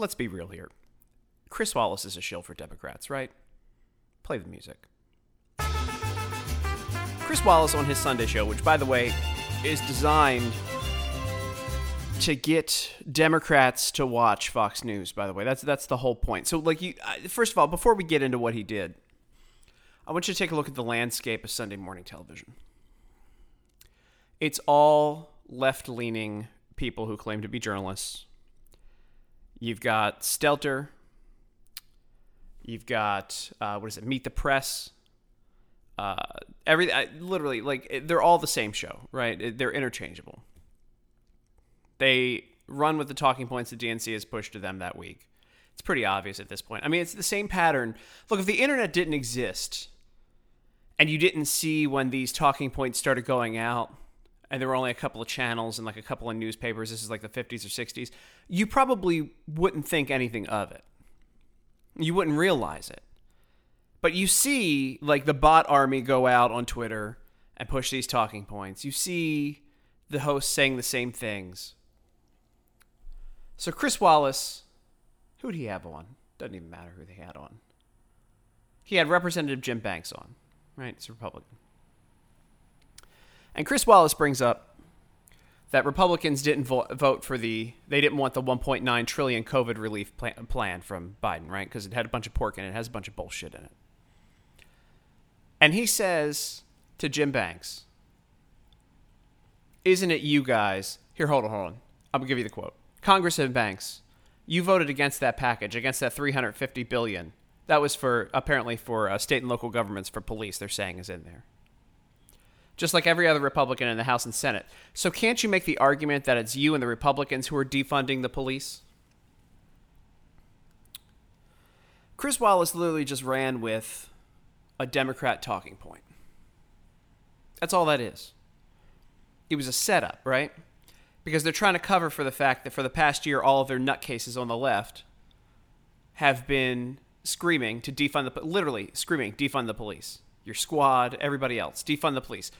let's be real here. Chris Wallace is a shill for Democrats, right? Play the music. Chris Wallace on his Sunday show, which, by the way, is designed to get Democrats to watch Fox News. By the way, that's that's the whole point. So, like, you first of all, before we get into what he did, I want you to take a look at the landscape of Sunday morning television. It's all left-leaning people who claim to be journalists. You've got Stelter. You've got uh, what is it? Meet the Press. Uh, every I, literally like they're all the same show, right? They're interchangeable. They run with the talking points the DNC has pushed to them that week. It's pretty obvious at this point. I mean, it's the same pattern. Look, if the internet didn't exist and you didn't see when these talking points started going out and there were only a couple of channels and like a couple of newspapers, this is like the 50s or 60s, you probably wouldn't think anything of it. You wouldn't realize it. But you see, like, the bot army go out on Twitter and push these talking points. You see the hosts saying the same things. So, Chris Wallace, who'd he have on? Doesn't even matter who they had on. He had Representative Jim Banks on, right? It's a Republican. And Chris Wallace brings up that Republicans didn't vo- vote for the, they didn't want the 1.9 trillion COVID relief plan, plan from Biden, right? Because it had a bunch of pork in it, it has a bunch of bullshit in it. And he says to Jim Banks, Isn't it you guys? Here, hold on, hold on. I'm to give you the quote. Congressman Banks, you voted against that package, against that 350 billion. That was for apparently for uh, state and local governments for police. They're saying is in there, just like every other Republican in the House and Senate. So can't you make the argument that it's you and the Republicans who are defunding the police? Chris Wallace literally just ran with a Democrat talking point. That's all that is. It was a setup, right? Because they're trying to cover for the fact that for the past year, all of their nutcases on the left have been screaming to defund the literally screaming defund the police. Your squad, everybody else, defund the police.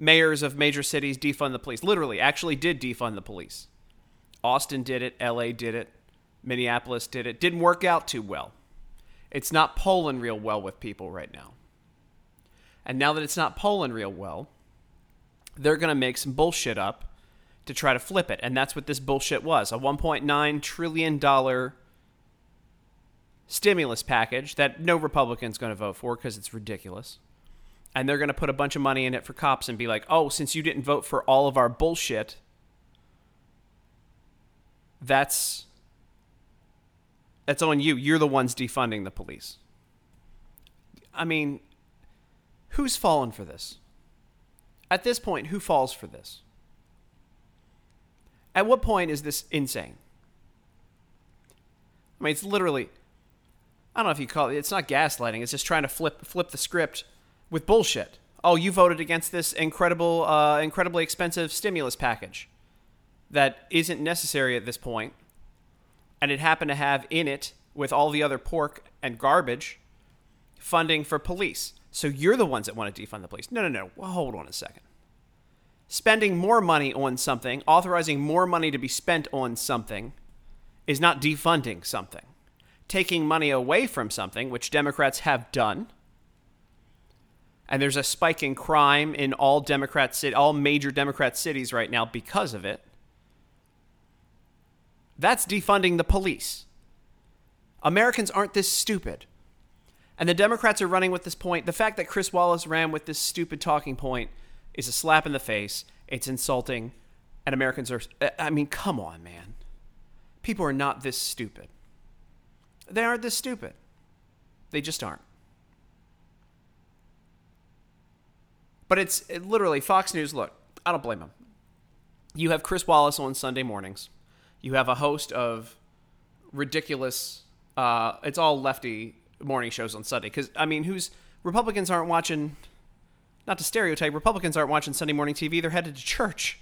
Mayors of major cities defund the police. Literally, actually did defund the police. Austin did it. L.A. did it. Minneapolis did it. Didn't work out too well. It's not polling real well with people right now. And now that it's not polling real well, they're going to make some bullshit up to try to flip it. And that's what this bullshit was a $1.9 trillion stimulus package that no Republican's going to vote for because it's ridiculous. And they're going to put a bunch of money in it for cops and be like, oh, since you didn't vote for all of our bullshit, that's that's on you. You're the ones defunding the police. I mean, who's fallen for this? At this point, who falls for this? At what point is this insane? I mean, it's literally I don't know if you call it it's not gaslighting, it's just trying to flip flip the script with bullshit. Oh, you voted against this incredible uh, incredibly expensive stimulus package that isn't necessary at this point and it happened to have in it, with all the other pork and garbage, funding for police. So you're the ones that want to defund the police. No, no, no. Well, hold on a second. Spending more money on something, authorizing more money to be spent on something, is not defunding something. Taking money away from something, which Democrats have done, and there's a spike in crime in all Democrat all major Democrat cities right now because of it. That's defunding the police. Americans aren't this stupid. And the Democrats are running with this point. The fact that Chris Wallace ran with this stupid talking point is a slap in the face. It's insulting. And Americans are, I mean, come on, man. People are not this stupid. They aren't this stupid. They just aren't. But it's it literally Fox News. Look, I don't blame them. You have Chris Wallace on Sunday mornings you have a host of ridiculous. Uh, it's all lefty morning shows on Sunday because I mean, who's Republicans aren't watching. Not to stereotype, Republicans aren't watching Sunday morning TV. They're headed to church,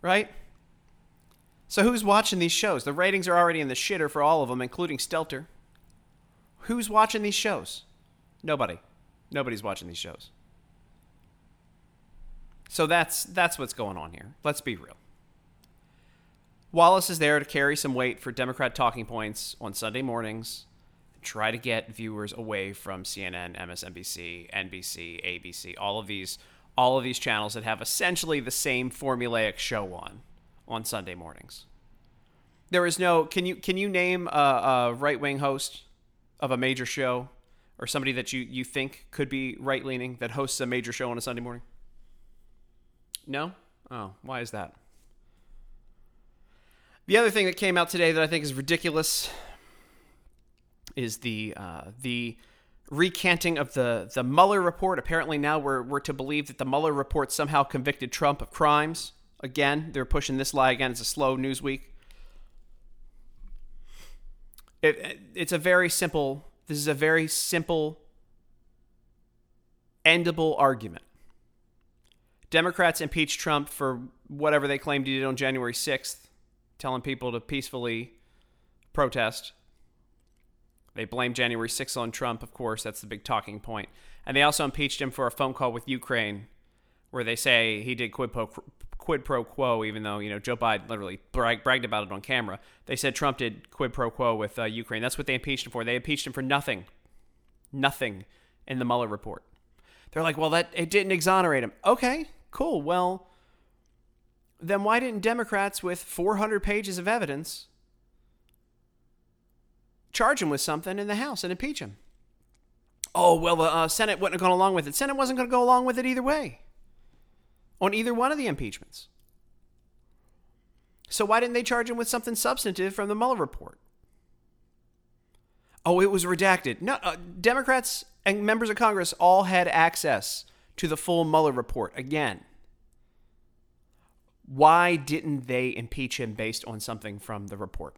right? So who's watching these shows? The ratings are already in the shitter for all of them, including Stelter. Who's watching these shows? Nobody. Nobody's watching these shows. So that's that's what's going on here. Let's be real. Wallace is there to carry some weight for Democrat talking points on Sunday mornings, try to get viewers away from CNN, MSNBC, NBC, ABC, all of these all of these channels that have essentially the same formulaic show on on Sunday mornings. There is no can you can you name a, a right wing host of a major show or somebody that you, you think could be right leaning that hosts a major show on a Sunday morning? No? Oh, why is that? The other thing that came out today that I think is ridiculous is the uh, the recanting of the the Mueller report. Apparently now we're we're to believe that the Mueller report somehow convicted Trump of crimes. Again, they're pushing this lie again. It's a slow news week. It, it's a very simple. This is a very simple, endable argument. Democrats impeached Trump for whatever they claimed he did on January 6th, telling people to peacefully protest. They blame January 6th on Trump, of course. That's the big talking point. And they also impeached him for a phone call with Ukraine where they say he did quid pro, quid pro quo, even though, you know, Joe Biden literally brag, bragged about it on camera. They said Trump did quid pro quo with uh, Ukraine. That's what they impeached him for. They impeached him for nothing. Nothing in the Mueller report. They're like, well, that it didn't exonerate him. Okay, cool. Well, then why didn't Democrats with 400 pages of evidence charge him with something in the House and impeach him. Oh, well, the uh, Senate wouldn't have gone along with it. Senate wasn't going to go along with it either way on either one of the impeachments. So why didn't they charge him with something substantive from the Mueller report? Oh, it was redacted. No, uh, Democrats and members of Congress all had access to the full Mueller report again. Why didn't they impeach him based on something from the report?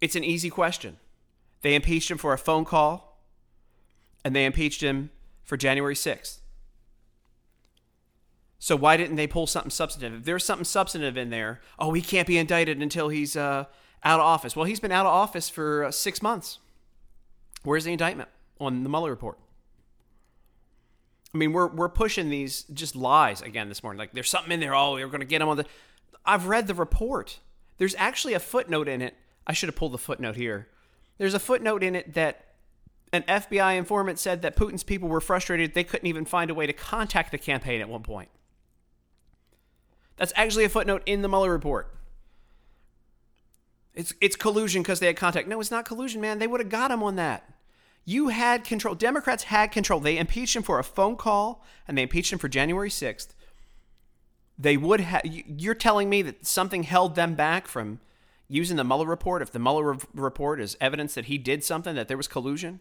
It's an easy question. They impeached him for a phone call, and they impeached him for January 6th. So why didn't they pull something substantive? If there's something substantive in there, oh, he can't be indicted until he's uh, out of office. Well, he's been out of office for uh, six months. Where's the indictment on the Mueller report? I mean, we're we're pushing these just lies again this morning. Like there's something in there. Oh, we're going to get him on the. I've read the report. There's actually a footnote in it I should have pulled the footnote here. There's a footnote in it that an FBI informant said that Putin's people were frustrated they couldn't even find a way to contact the campaign at one point. That's actually a footnote in the Mueller report. It's it's collusion because they had contact. No, it's not collusion, man. They would have got him on that. You had control. Democrats had control. They impeached him for a phone call and they impeached him for January 6th. They would have. You're telling me that something held them back from using the Mueller report, if the Mueller re- report is evidence that he did something, that there was collusion?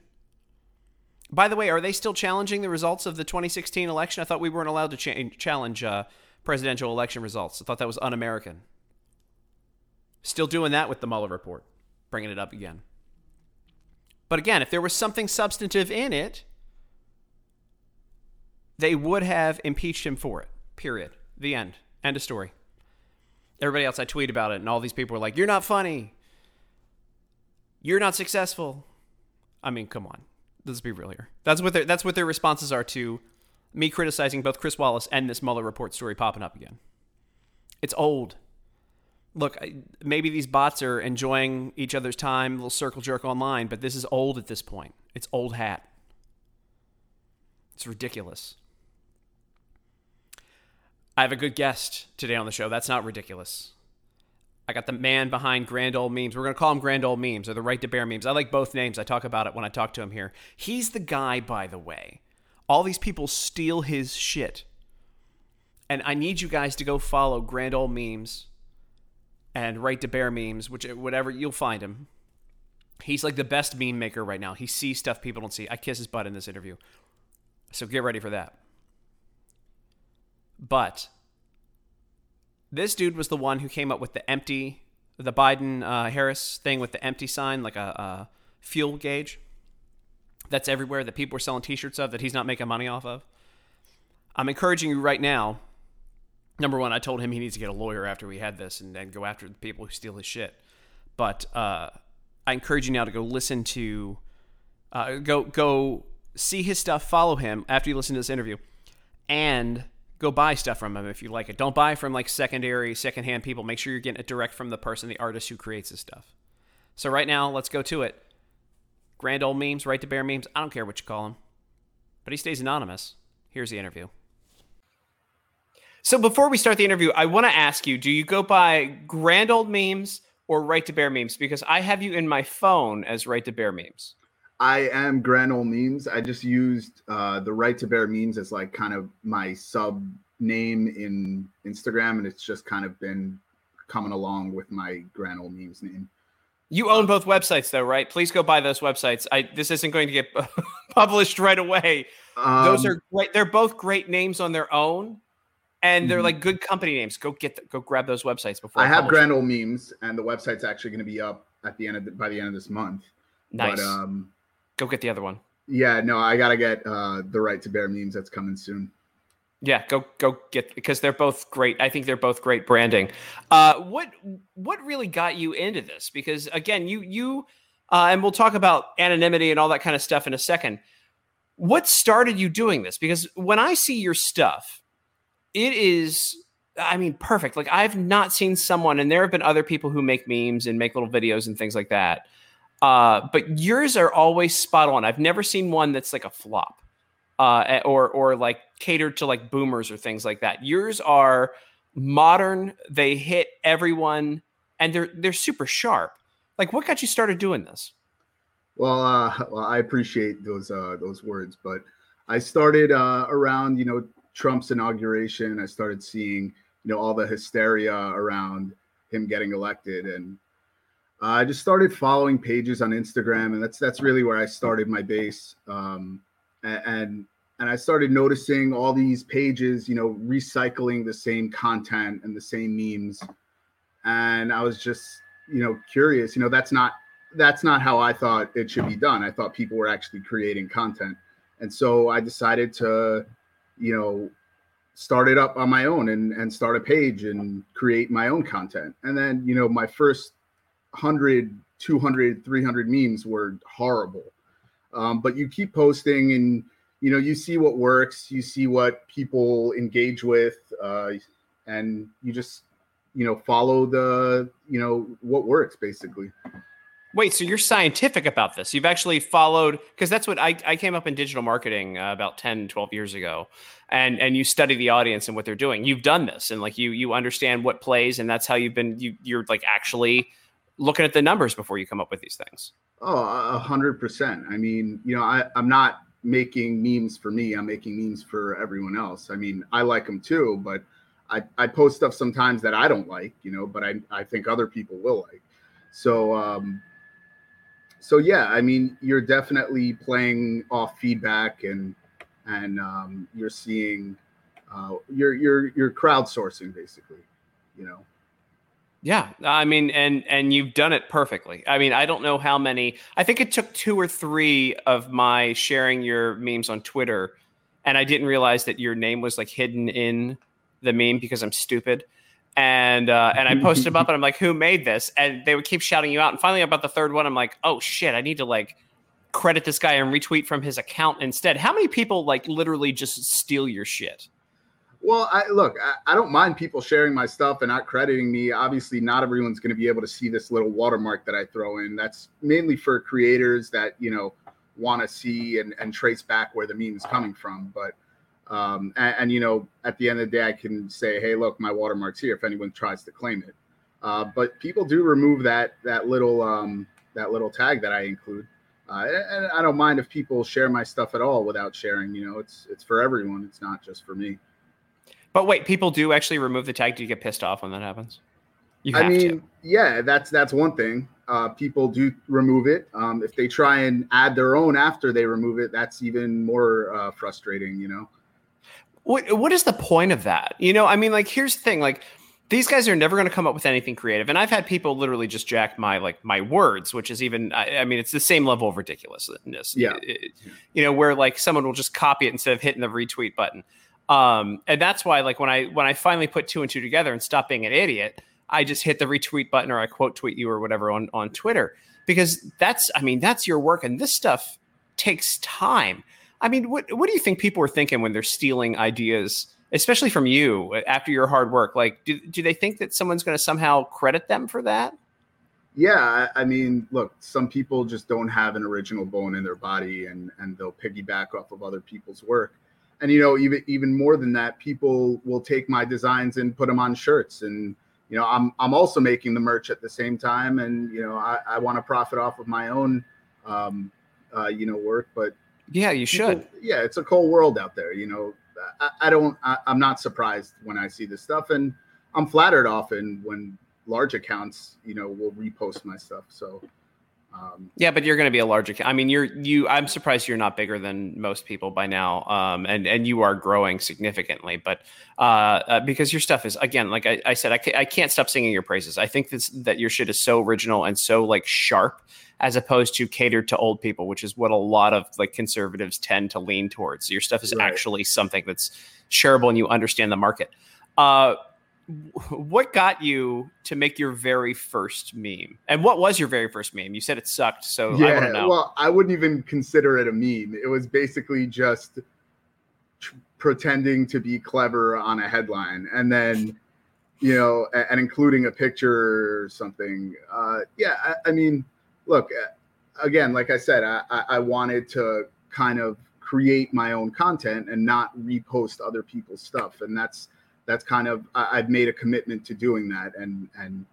By the way, are they still challenging the results of the 2016 election? I thought we weren't allowed to cha- challenge uh, presidential election results. I thought that was un American. Still doing that with the Mueller report, bringing it up again. But again, if there was something substantive in it, they would have impeached him for it. Period. The end. End of story everybody else I tweet about it, and all these people were like, "You're not funny. You're not successful." I mean, come on, let's be real here. That's what their that's what their responses are to me criticizing both Chris Wallace and this Mueller report story popping up again. It's old. Look, maybe these bots are enjoying each other's time, little circle jerk online, but this is old at this point. It's old hat. It's ridiculous. I have a good guest today on the show. That's not ridiculous. I got the man behind Grand Old Memes. We're going to call him Grand Old Memes or the Right to Bear Memes. I like both names. I talk about it when I talk to him here. He's the guy, by the way. All these people steal his shit. And I need you guys to go follow Grand Old Memes and Right to Bear Memes, which whatever you'll find him. He's like the best meme maker right now. He sees stuff people don't see. I kiss his butt in this interview. So get ready for that. But this dude was the one who came up with the empty, the Biden uh, Harris thing with the empty sign, like a, a fuel gauge that's everywhere that people are selling T-shirts of that he's not making money off of. I'm encouraging you right now. Number one, I told him he needs to get a lawyer after we had this and then go after the people who steal his shit. But uh, I encourage you now to go listen to, uh, go go see his stuff, follow him after you listen to this interview, and go buy stuff from him if you like it. Don't buy from like secondary, secondhand people. Make sure you're getting it direct from the person, the artist who creates this stuff. So right now, let's go to it. Grand old memes, right to bear memes. I don't care what you call him, but he stays anonymous. Here's the interview. So before we start the interview, I want to ask you: Do you go by grand old memes or right to bear memes? Because I have you in my phone as right to bear memes. I am Grand Old Memes. I just used uh, the right to bear memes as like kind of my sub name in Instagram, and it's just kind of been coming along with my Grand Old Memes name. You own both websites, though, right? Please go buy those websites. I this isn't going to get published right away. Um, those are great. They're both great names on their own, and they're mm-hmm. like good company names. Go get the, go grab those websites before. I, I have Grand Old Memes, and the website's actually going to be up at the end of the, by the end of this month. Nice. But, um, Go get the other one. Yeah, no, I gotta get uh, the right to bear memes. That's coming soon. Yeah, go go get because they're both great. I think they're both great branding. Uh, what what really got you into this? Because again, you you uh, and we'll talk about anonymity and all that kind of stuff in a second. What started you doing this? Because when I see your stuff, it is I mean, perfect. Like I've not seen someone, and there have been other people who make memes and make little videos and things like that uh, but yours are always spot on. I've never seen one that's like a flop, uh, or or like catered to like boomers or things like that. Yours are modern. They hit everyone, and they're they're super sharp. Like, what got you started doing this? Well, uh, well, I appreciate those uh, those words, but I started uh, around you know Trump's inauguration. I started seeing you know all the hysteria around him getting elected, and I just started following pages on Instagram, and that's that's really where I started my base. Um, and and I started noticing all these pages, you know, recycling the same content and the same memes. And I was just, you know, curious. You know, that's not that's not how I thought it should be done. I thought people were actually creating content, and so I decided to, you know, start it up on my own and and start a page and create my own content. And then, you know, my first 100 200 300 memes were horrible um, but you keep posting and you know you see what works you see what people engage with uh, and you just you know follow the you know what works basically wait so you're scientific about this you've actually followed because that's what I, I came up in digital marketing uh, about 10 12 years ago and and you study the audience and what they're doing you've done this and like you you understand what plays and that's how you've been you you're like actually looking at the numbers before you come up with these things. Oh, a hundred percent. I mean, you know, I, I'm not making memes for me. I'm making memes for everyone else. I mean, I like them too, but I, I post stuff sometimes that I don't like, you know, but I, I think other people will like. So, um, so yeah, I mean, you're definitely playing off feedback and, and, um, you're seeing, uh, you're, you're, you're crowdsourcing basically, you know? Yeah, I mean, and and you've done it perfectly. I mean, I don't know how many. I think it took two or three of my sharing your memes on Twitter, and I didn't realize that your name was like hidden in the meme because I'm stupid. And uh, and I posted them up, and I'm like, "Who made this?" And they would keep shouting you out. And finally, about the third one, I'm like, "Oh shit! I need to like credit this guy and retweet from his account instead." How many people like literally just steal your shit? Well, I look, I, I, don't mind people sharing my stuff and not crediting me. Obviously, not everyone's going to be able to see this little watermark that I throw in. That's mainly for creators that, you know, want to see and, and trace back where the meme is coming from. But, um, and, and, you know, at the end of the day, I can say, hey, look, my watermark's here if anyone tries to claim it. Uh, but people do remove that that little um, that little tag that I include. Uh, and I don't mind if people share my stuff at all without sharing. You know, it's it's for everyone. It's not just for me. But wait, people do actually remove the tag. Do you get pissed off when that happens? You I mean, to. yeah, that's that's one thing. Uh, people do remove it. Um, if they try and add their own after they remove it, that's even more uh, frustrating. You know. What What is the point of that? You know, I mean, like, here's the thing. Like, these guys are never going to come up with anything creative, and I've had people literally just jack my like my words, which is even. I, I mean, it's the same level of ridiculousness. Yeah. It, you know, where like someone will just copy it instead of hitting the retweet button. Um, and that's why, like, when I when I finally put two and two together and stop being an idiot, I just hit the retweet button or I quote tweet you or whatever on on Twitter because that's, I mean, that's your work, and this stuff takes time. I mean, what what do you think people are thinking when they're stealing ideas especially from you after your hard work. Like, do, do they think that someone's going to somehow credit them for that? Yeah, I mean, look, some people just don't have an original bone in their body, and and they'll piggyback off of other people's work. And you know, even even more than that, people will take my designs and put them on shirts. And you know, I'm I'm also making the merch at the same time, and you know, I, I want to profit off of my own, um, uh, you know, work. But yeah, you should. People, yeah, it's a cold world out there. You know, I, I don't. I, I'm not surprised when I see this stuff, and I'm flattered often when large accounts, you know, will repost my stuff. So um, yeah, but you're going to be a large account. I mean, you're you. I'm surprised you're not bigger than most people by now, um, and and you are growing significantly. But uh, uh, because your stuff is again, like I, I said, I, ca- I can't stop singing your praises. I think this, that your shit is so original and so like sharp, as opposed to cater to old people, which is what a lot of like conservatives tend to lean towards. Your stuff is right. actually something that's shareable, and you understand the market. Uh, what got you to make your very first meme? And what was your very first meme? You said it sucked, so yeah, I want to know. Well, I wouldn't even consider it a meme. It was basically just tr- pretending to be clever on a headline, and then you know, and, and including a picture or something. Uh, yeah, I, I, mean, look, uh, again, like I said, I, I wanted to kind of create my own content and not repost other people's stuff, and that's that's kind of I, have made a commitment to doing that and and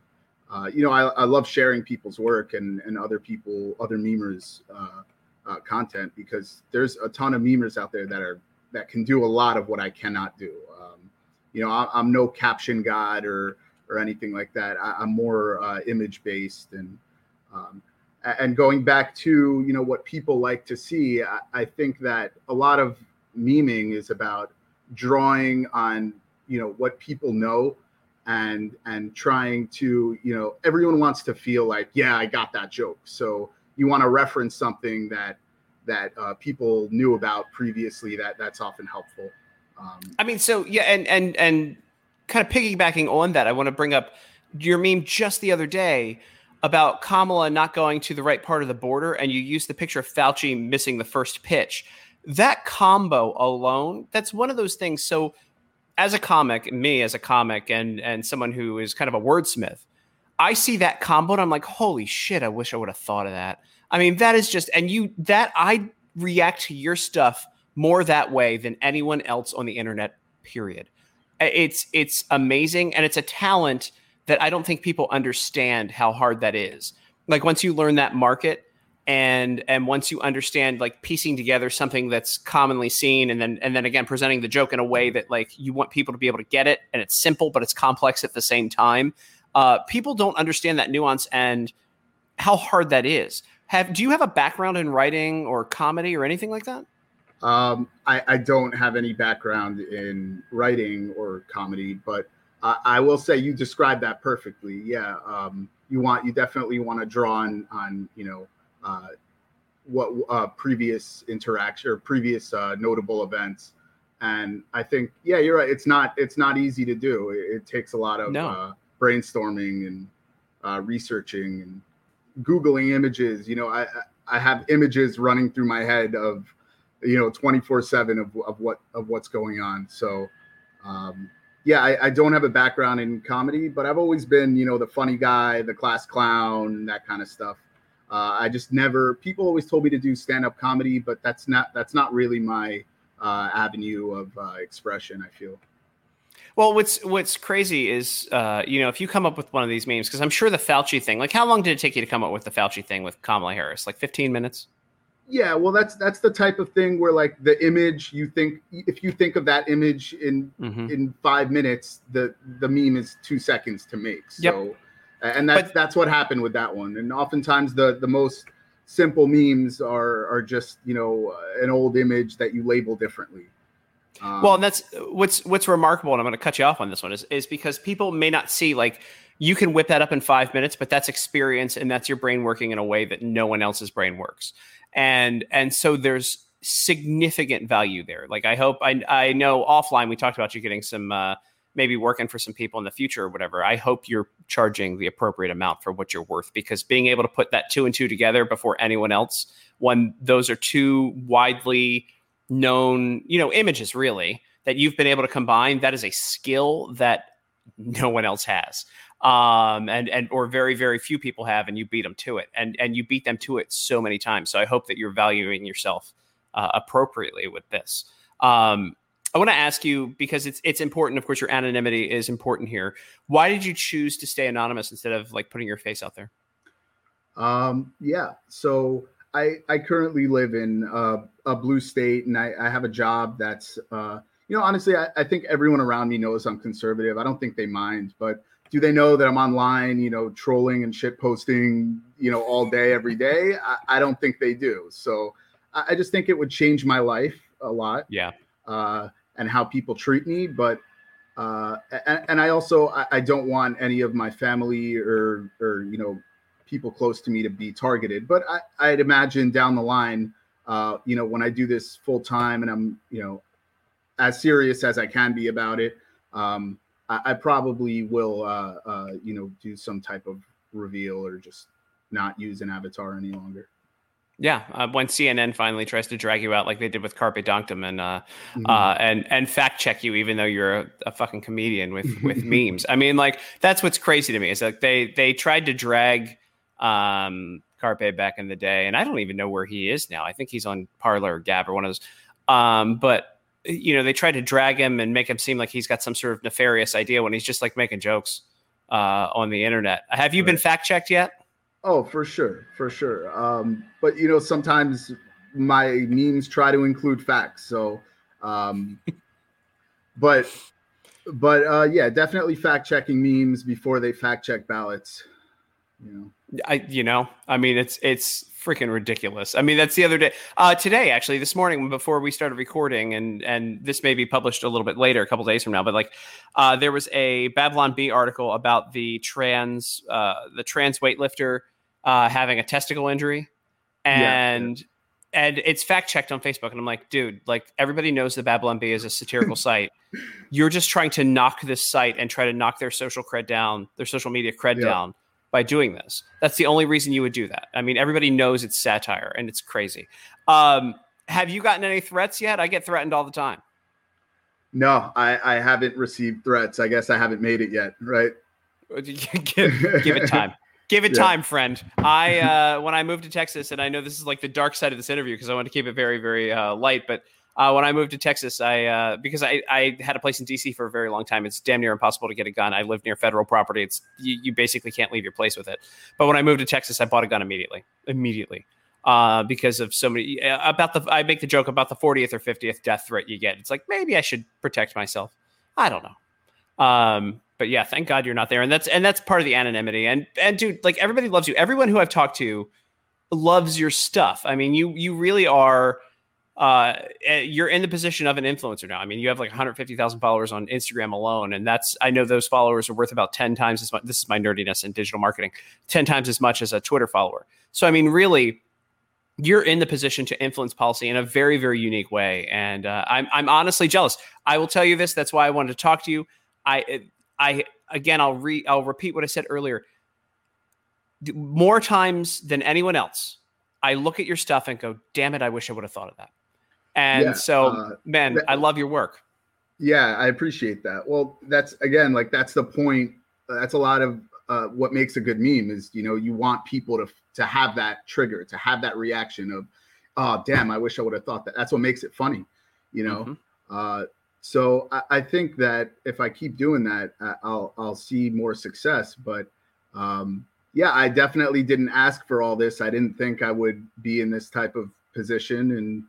uh, you know I, I love sharing people's work and and other people other memers uh, uh, content because there's a ton of memers out there that are that can do a lot of what I cannot do. Um, you know I, am no caption god or or anything like that. I, am more uh, image based and um, and going back to you know what people like to see. I, I think that a lot of meming is about drawing on you know what people know and and trying to you know everyone wants to feel like yeah i got that joke so you want to reference something that that uh, people knew about previously that that's often helpful um, i mean so yeah and and and kind of piggybacking on that i want to bring up your meme just the other day about kamala not going to the right part of the border and you used the picture of fauci missing the first pitch that combo alone that's one of those things so as a comic, me as a comic, and and someone who is kind of a wordsmith, I see that combo and I'm like, holy shit! I wish I would have thought of that. I mean, that is just, and you that I react to your stuff more that way than anyone else on the internet. Period. It's it's amazing, and it's a talent that I don't think people understand how hard that is. Like once you learn that market, and and once you understand like piecing together something that's commonly seen and then and then again presenting the joke in a way that like you want people to be able to get it and it's simple but it's complex at the same time uh, people don't understand that nuance and how hard that is have do you have a background in writing or comedy or anything like that um, I, I don't have any background in writing or comedy but I, I will say you described that perfectly yeah um, you want you definitely want to draw on on you know uh, what uh, previous interaction or previous uh, notable events. And I think, yeah, you're right. It's not it's not easy to do. It, it takes a lot of no. uh, brainstorming and uh, researching and googling images. You know, I I have images running through my head of you know 24 7 of, of what of what's going on so um, yeah I, I, don't have a background in comedy but i've always been you know the funny guy the class clown that kind of stuff uh, I just never. People always told me to do stand-up comedy, but that's not that's not really my uh, avenue of uh, expression. I feel. Well, what's what's crazy is, uh, you know, if you come up with one of these memes, because I'm sure the Fauci thing. Like, how long did it take you to come up with the Fauci thing with Kamala Harris? Like 15 minutes. Yeah, well, that's that's the type of thing where like the image you think if you think of that image in mm-hmm. in five minutes, the the meme is two seconds to make. So. Yep and that's but, that's what happened with that one. And oftentimes the the most simple memes are are just you know an old image that you label differently. Um, well, and that's what's what's remarkable, and I'm going to cut you off on this one is is because people may not see like you can whip that up in five minutes, but that's experience and that's your brain working in a way that no one else's brain works, and and so there's significant value there. Like I hope I I know offline we talked about you getting some. Uh, maybe working for some people in the future or whatever, I hope you're charging the appropriate amount for what you're worth because being able to put that two and two together before anyone else, when those are two widely known, you know, images really that you've been able to combine. That is a skill that no one else has um, and and or very very few people have, and you beat them to it, and and you beat them to it so many times. So I hope that you're valuing yourself uh, appropriately with this. Um, I want to ask you because it's it's important. Of course, your anonymity is important here. Why did you choose to stay anonymous instead of like putting your face out there? Um, yeah. So I I currently live in uh, a blue state, and I, I have a job that's uh, you know honestly I, I think everyone around me knows I'm conservative. I don't think they mind, but do they know that I'm online, you know, trolling and shit posting, you know, all day, every day? I, I don't think they do. So I, I, just think it would change my life a lot. Yeah. Uh, and how people treat me. But, uh, and, and I also, I, I don't want any of my family or, or, you know, people close to me to be targeted. But I, I'd imagine down the line, uh, you know, when I do this full time and I'm, you know, as serious as I can be about it, um, I, I probably will, uh, uh, you know, do some type of reveal or just not use an avatar any longer. Yeah, uh, when CNN finally tries to drag you out like they did with Carpe Donktum and uh, mm-hmm. uh, and and fact check you, even though you're a, a fucking comedian with with memes. I mean, like that's what's crazy to me is like they they tried to drag um, Carpe back in the day, and I don't even know where he is now. I think he's on Parler or Gab or one of those. Um, but you know, they try to drag him and make him seem like he's got some sort of nefarious idea when he's just like making jokes uh, on the internet. Have you right. been fact checked yet? Oh, for sure, for sure. Um, but you know, sometimes my memes try to include facts. So, um, but but uh, yeah, definitely fact checking memes before they fact check ballots. You know, I you know, I mean, it's it's freaking ridiculous. I mean, that's the other day, uh, today actually, this morning before we started recording, and and this may be published a little bit later, a couple days from now. But like, uh, there was a Babylon Bee article about the trans uh, the trans weightlifter uh, having a testicle injury, and. Yeah. And it's fact checked on Facebook, and I'm like, dude, like everybody knows the Babylon Bee is a satirical site. You're just trying to knock this site and try to knock their social cred down, their social media cred yeah. down by doing this. That's the only reason you would do that. I mean, everybody knows it's satire and it's crazy. Um, have you gotten any threats yet? I get threatened all the time. No, I, I haven't received threats. I guess I haven't made it yet, right? give, give it time. Give it yeah. time, friend. I uh, when I moved to Texas, and I know this is like the dark side of this interview because I want to keep it very, very uh, light. But uh, when I moved to Texas, I uh, because I, I had a place in DC for a very long time. It's damn near impossible to get a gun. I live near federal property. It's you, you basically can't leave your place with it. But when I moved to Texas, I bought a gun immediately, immediately, uh, because of so many about the. I make the joke about the 40th or 50th death threat you get. It's like maybe I should protect myself. I don't know. Um, but yeah, thank God you're not there, and that's and that's part of the anonymity. And and dude, like everybody loves you. Everyone who I've talked to loves your stuff. I mean, you you really are uh, eh, you're in the position of an influencer now. I mean, you have like 150,000 followers on Instagram alone, and that's I know those followers are worth about 10 times as much. This is my nerdiness in digital marketing, 10 times as much as a Twitter follower. So I mean, really, you're in the position to influence policy in a very very unique way, and uh, I'm I'm honestly jealous. I will tell you this. That's why I wanted to talk to you. I eh, I again I'll re I'll repeat what I said earlier. More times than anyone else, I look at your stuff and go, "Damn it! I wish I would have thought of that." And yeah, so, uh, man, that, I love your work. Yeah, I appreciate that. Well, that's again, like that's the point. That's a lot of uh, what makes a good meme is you know you want people to to have that trigger, to have that reaction of, oh damn, I wish I would have thought that. That's what makes it funny, you know. Mm-hmm. Uh, so I, I, think that if I keep doing that, I'll I'll see more success. But um, yeah, I definitely didn't ask for all this. I didn't think I would be in this type of position, and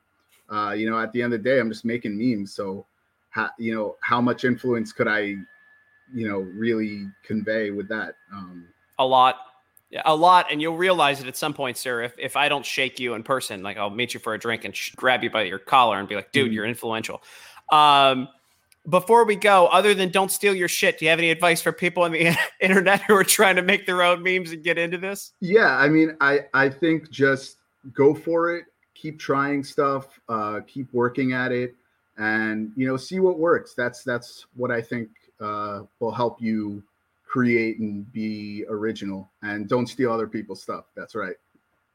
uh, you know, at the end of the day, I'm just making memes. So, how, you know, how much influence could I, you know, really convey with that? Um, a lot, a lot. And you'll realize it at some point, sir. If, if I don't shake you in person, like I'll meet you for a drink and sh- grab you by your collar and be like, dude, mm-hmm. you're influential. Um, before we go, other than don't steal your shit, do you have any advice for people on the internet who are trying to make their own memes and get into this? Yeah, I mean, I I think just go for it keep trying stuff, uh, keep working at it, and you know, see what works. That's that's what I think uh, will help you create and be original. And don't steal other people's stuff. That's right.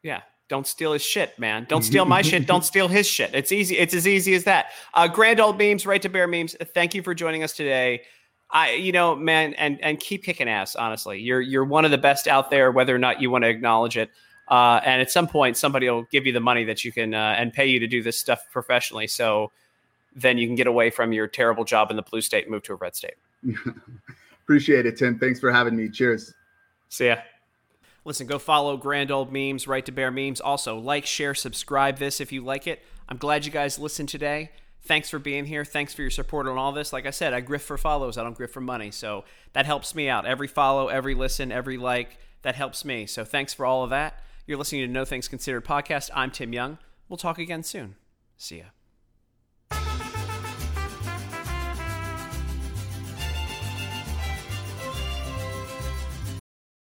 Yeah, Don't steal his shit, man. Don't steal my shit. Don't steal his shit. It's easy. It's as easy as that. Uh, Grand old memes, right to bear memes. Thank you for joining us today. I, you know, man, and and keep kicking ass. Honestly, you're you're one of the best out there, whether or not you want to acknowledge it. Uh, and at some point, somebody will give you the money that you can uh, and pay you to do this stuff professionally. So then you can get away from your terrible job in the blue state and move to a red state. Appreciate it, Tim. Thanks for having me. Cheers. See ya. Listen, go follow Grand Old Memes, Right to Bear Memes. Also, like, share, subscribe this if you like it. I'm glad you guys listened today. Thanks for being here. Thanks for your support on all this. Like I said, I grift for follows. I don't grift for money. So that helps me out. Every follow, every listen, every like, that helps me. So thanks for all of that. You're listening to No Things Considered podcast. I'm Tim Young. We'll talk again soon. See ya.